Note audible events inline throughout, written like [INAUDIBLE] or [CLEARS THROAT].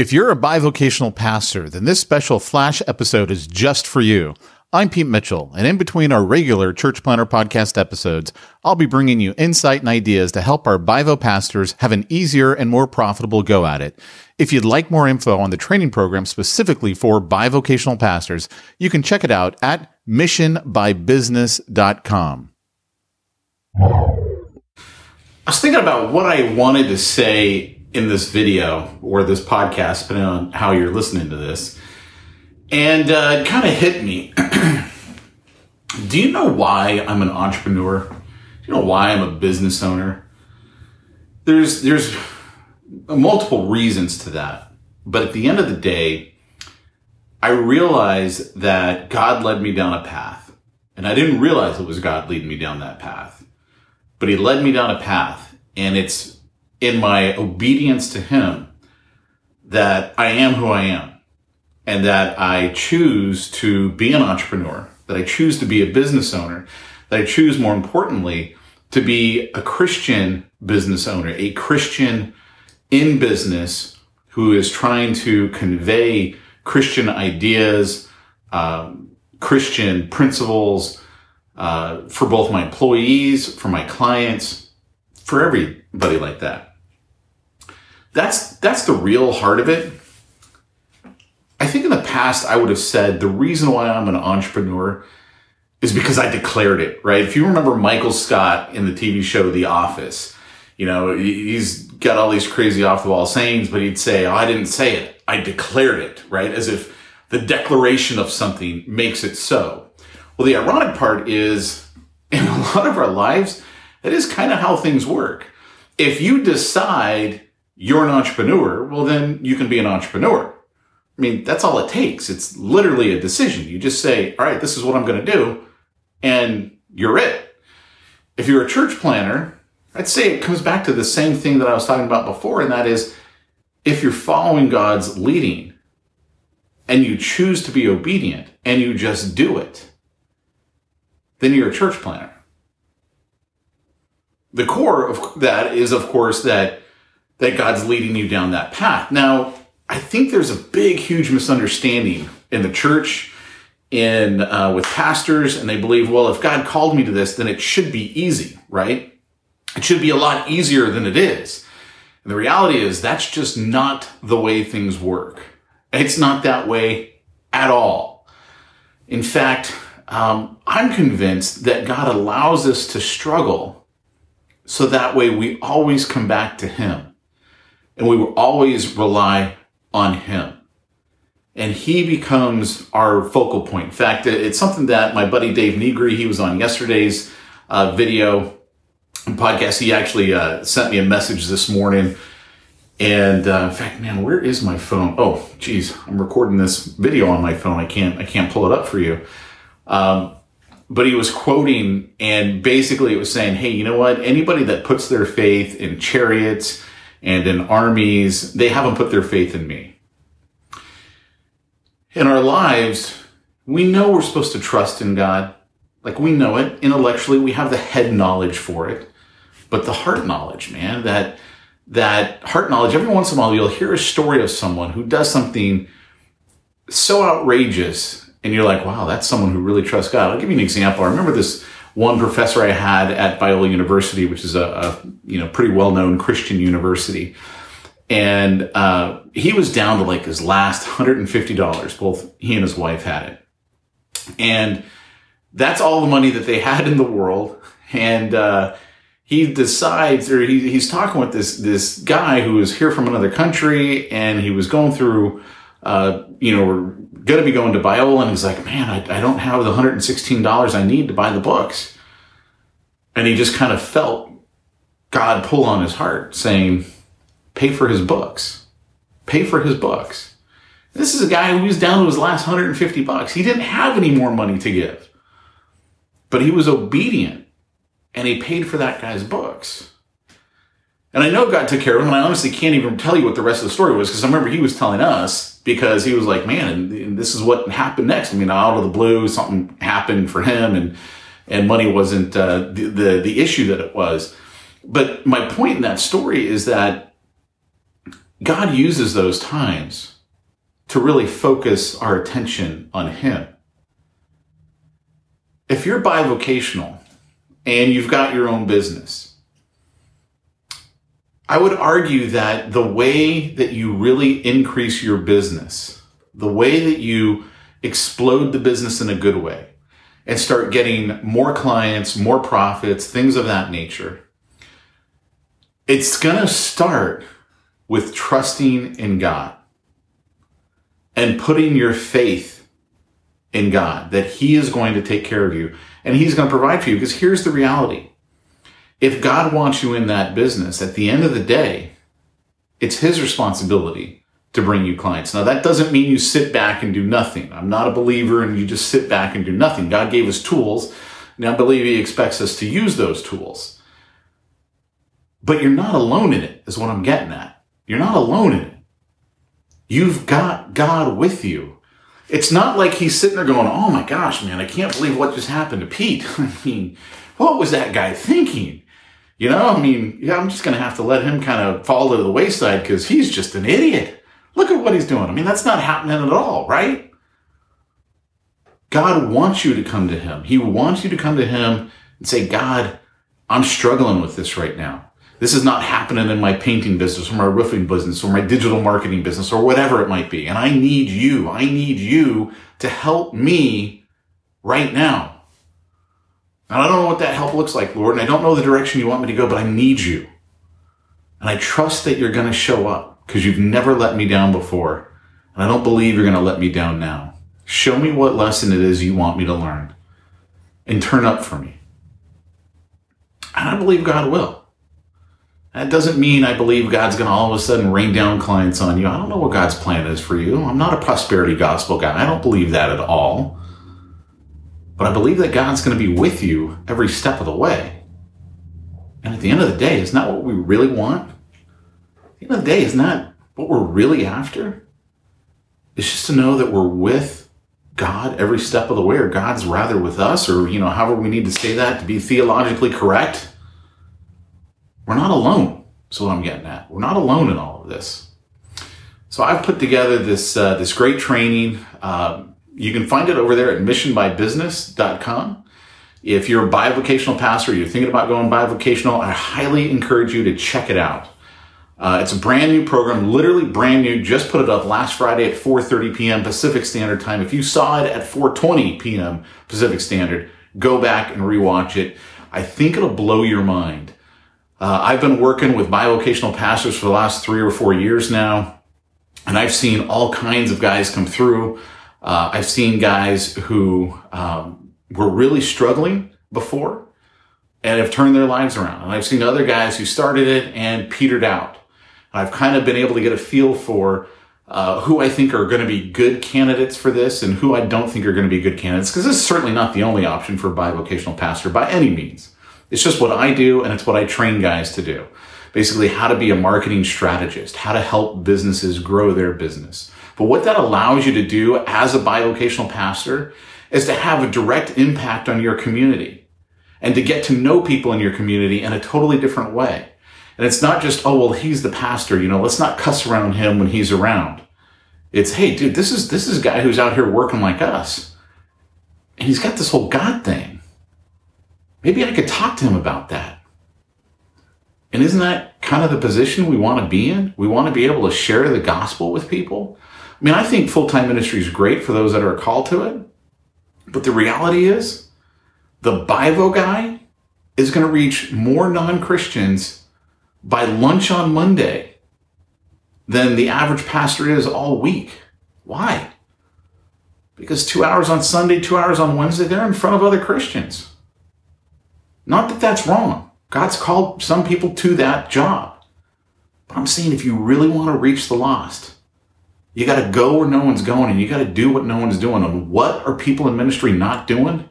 If you're a bivocational pastor, then this special flash episode is just for you. I'm Pete Mitchell, and in between our regular Church Planter podcast episodes, I'll be bringing you insight and ideas to help our Bivo pastors have an easier and more profitable go at it. If you'd like more info on the training program specifically for bivocational pastors, you can check it out at missionbybusiness.com. I was thinking about what I wanted to say in this video or this podcast, depending on how you're listening to this. And uh, it kind of hit me. [CLEARS THROAT] Do you know why I'm an entrepreneur? Do you know why I'm a business owner? There's there's multiple reasons to that. But at the end of the day, I realized that God led me down a path. And I didn't realize it was God leading me down that path. But he led me down a path and it's in my obedience to him that I am who I am and that I choose to be an entrepreneur, that I choose to be a business owner, that I choose more importantly to be a Christian business owner, a Christian in business who is trying to convey Christian ideas, um, Christian principles uh, for both my employees, for my clients, for everybody like that. That's that's the real heart of it. I think in the past I would have said the reason why I'm an entrepreneur is because I declared it, right? If you remember Michael Scott in the TV show The Office, you know, he's got all these crazy off the wall sayings, but he'd say, oh, I didn't say it. I declared it, right? As if the declaration of something makes it so. Well, the ironic part is [LAUGHS] in a lot of our lives, that is kind of how things work. If you decide you're an entrepreneur, well, then you can be an entrepreneur. I mean, that's all it takes. It's literally a decision. You just say, all right, this is what I'm going to do. And you're it. If you're a church planter, I'd say it comes back to the same thing that I was talking about before. And that is if you're following God's leading and you choose to be obedient and you just do it, then you're a church planter. The core of that is, of course, that, that God's leading you down that path. Now, I think there's a big, huge misunderstanding in the church, in uh, with pastors, and they believe, well, if God called me to this, then it should be easy, right? It should be a lot easier than it is. And the reality is that's just not the way things work. It's not that way at all. In fact, um, I'm convinced that God allows us to struggle so that way we always come back to Him and we will always rely on him. And he becomes our focal point. In fact, it's something that my buddy Dave Negri, he was on yesterday's uh, video podcast. He actually uh, sent me a message this morning. And uh, in fact, man, where is my phone? Oh, geez, I'm recording this video on my phone. I can't, I can't pull it up for you. Um, but he was quoting, and basically it was saying, "Hey, you know what? Anybody that puts their faith in chariots and in armies. They haven't put their faith in me. In our lives, we know we're supposed to trust in God. Like we know it intellectually, we have the head knowledge for it. but the heart knowledge, man, that, that heart knowledge, every once in a while you'll hear a story of someone who does something so outrageous and you're like, wow, that's someone who really trusts God. I'll give you an example. I remember this one professor I had at Biola University, which is a, a you know pretty well known Christian university, and uh, he was down to like his last hundred and fifty dollars. Both he and his wife had it, and that's all the money that they [LAUGHS] had in the world. And uh, he decides, or he, he's talking with this this guy who is here from another country, and he was going through, uh, you know, going to be going to Biola, and he's like, man, I, I don't have the $116 I need to buy the books. And he just kind of felt God pull on his heart saying, pay for his books. Pay for his books. This is a guy who was down to his last 150 bucks. He didn't have any more money to give. But he was obedient and he paid for that guy's books. And I know God took care of him, and I honestly can't even tell you what the rest of the story was because I remember he was telling us because he was like, man, and this is what happened next. I mean, out of the blue, something happened for him, and and money wasn't uh, the, the the issue that it was. But my point in that story is that God uses those times to really focus our attention on Him. If you're bivocational and you've got your own business, I would argue that the way that you really increase your business, the way that you explode the business in a good way and start getting more clients, more profits, things of that nature, it's going to start with trusting in God and putting your faith in God that He is going to take care of you and He's going to provide for you. Because here's the reality if God wants you in that business, at the end of the day, it's his responsibility to bring you clients. Now, that doesn't mean you sit back and do nothing. I'm not a believer and you just sit back and do nothing. God gave us tools. Now, I believe he expects us to use those tools. But you're not alone in it, is what I'm getting at. You're not alone in it. You've got God with you. It's not like he's sitting there going, Oh my gosh, man, I can't believe what just happened to Pete. [LAUGHS] I mean, what was that guy thinking? You know, I mean, yeah, I'm just going to have to let him kind of fall to the wayside because he's just an idiot. Look at what he's doing. I mean, that's not happening at all, right? God wants you to come to him. He wants you to come to him and say, God, I'm struggling with this right now. This is not happening in my painting business or my roofing business or my digital marketing business or whatever it might be. And I need you. I need you to help me right now. And I don't know what that help looks like, Lord, and I don't know the direction you want me to go, but I need you. And I trust that you're going to show up because you've never let me down before. And I don't believe you're going to let me down now. Show me what lesson it is you want me to learn and turn up for me. And I believe God will. That doesn't mean I believe God's going to all of a sudden rain down clients on you. I don't know what God's plan is for you. I'm not a prosperity gospel guy. I don't believe that at all. But I believe that God's going to be with you every step of the way. And at the end of the day, is not that what we really want. At the end of the day, is not that what we're really after. It's just to know that we're with God every step of the way, or God's rather with us, or, you know, however we need to say that to be theologically correct. We're not alone. That's what I'm getting at. We're not alone in all of this. So I've put together this uh, this great training. Uh, you can find it over there at missionbybusiness.com. If you're a bivocational pastor, you're thinking about going bivocational, I highly encourage you to check it out. Uh, it's a brand new program, literally brand new. Just put it up last Friday at 4:30 p.m. Pacific Standard Time. If you saw it at 4:20 p.m. Pacific Standard, go back and rewatch it. I think it'll blow your mind. Uh, I've been working with bivocational pastors for the last three or four years now, and I've seen all kinds of guys come through. Uh, I've seen guys who um, were really struggling before and have turned their lives around. And I've seen other guys who started it and petered out. And I've kind of been able to get a feel for uh, who I think are going to be good candidates for this and who I don't think are going to be good candidates because this is certainly not the only option for a bivocational pastor by any means. It's just what I do and it's what I train guys to do. Basically, how to be a marketing strategist, how to help businesses grow their business. But what that allows you to do as a bivocational pastor is to have a direct impact on your community. and to get to know people in your community in a totally different way. And it's not just, oh, well, he's the pastor, you know, let's not cuss around him when he's around. It's, hey, dude, this is, this is a guy who's out here working like us. And he's got this whole God thing. Maybe I could talk to him about that. And isn't that kind of the position we want to be in? We want to be able to share the gospel with people. I mean, I think full time ministry is great for those that are called to it. But the reality is, the Bivo guy is going to reach more non Christians by lunch on Monday than the average pastor is all week. Why? Because two hours on Sunday, two hours on Wednesday, they're in front of other Christians. Not that that's wrong. God's called some people to that job. But I'm saying if you really want to reach the lost, you got to go where no one's going and you got to do what no one's doing. And what are people in ministry not doing?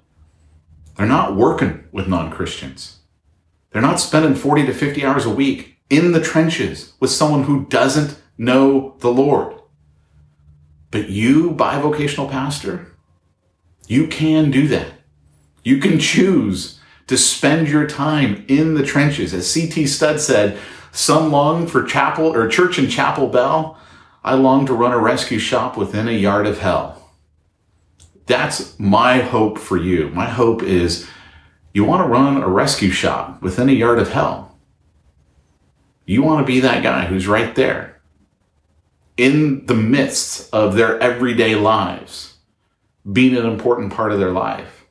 They're not working with non Christians. They're not spending 40 to 50 hours a week in the trenches with someone who doesn't know the Lord. But you, bivocational pastor, you can do that. You can choose to spend your time in the trenches. As C.T. Studd said, some long for chapel or church and chapel bell. I long to run a rescue shop within a yard of hell. That's my hope for you. My hope is you want to run a rescue shop within a yard of hell. You want to be that guy who's right there in the midst of their everyday lives, being an important part of their life.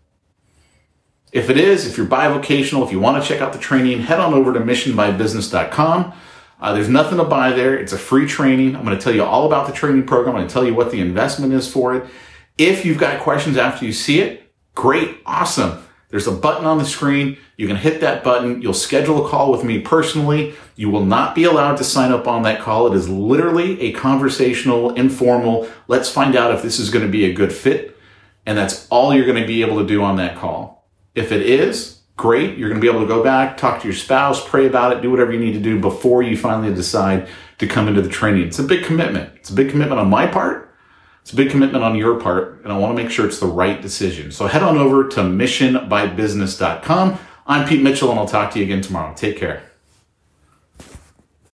If it is, if you're bivocational, if you want to check out the training, head on over to missionbybusiness.com. Uh, there's nothing to buy there. It's a free training. I'm going to tell you all about the training program. I'm going to tell you what the investment is for it. If you've got questions after you see it, great, awesome. There's a button on the screen. You can hit that button. You'll schedule a call with me personally. You will not be allowed to sign up on that call. It is literally a conversational, informal, let's find out if this is going to be a good fit. And that's all you're going to be able to do on that call. If it is, great. You're going to be able to go back, talk to your spouse, pray about it, do whatever you need to do before you finally decide to come into the training. It's a big commitment. It's a big commitment on my part it's a big commitment on your part, and I want to make sure it's the right decision. So head on over to missionbybusiness.com. I'm Pete Mitchell, and I'll talk to you again tomorrow. Take care.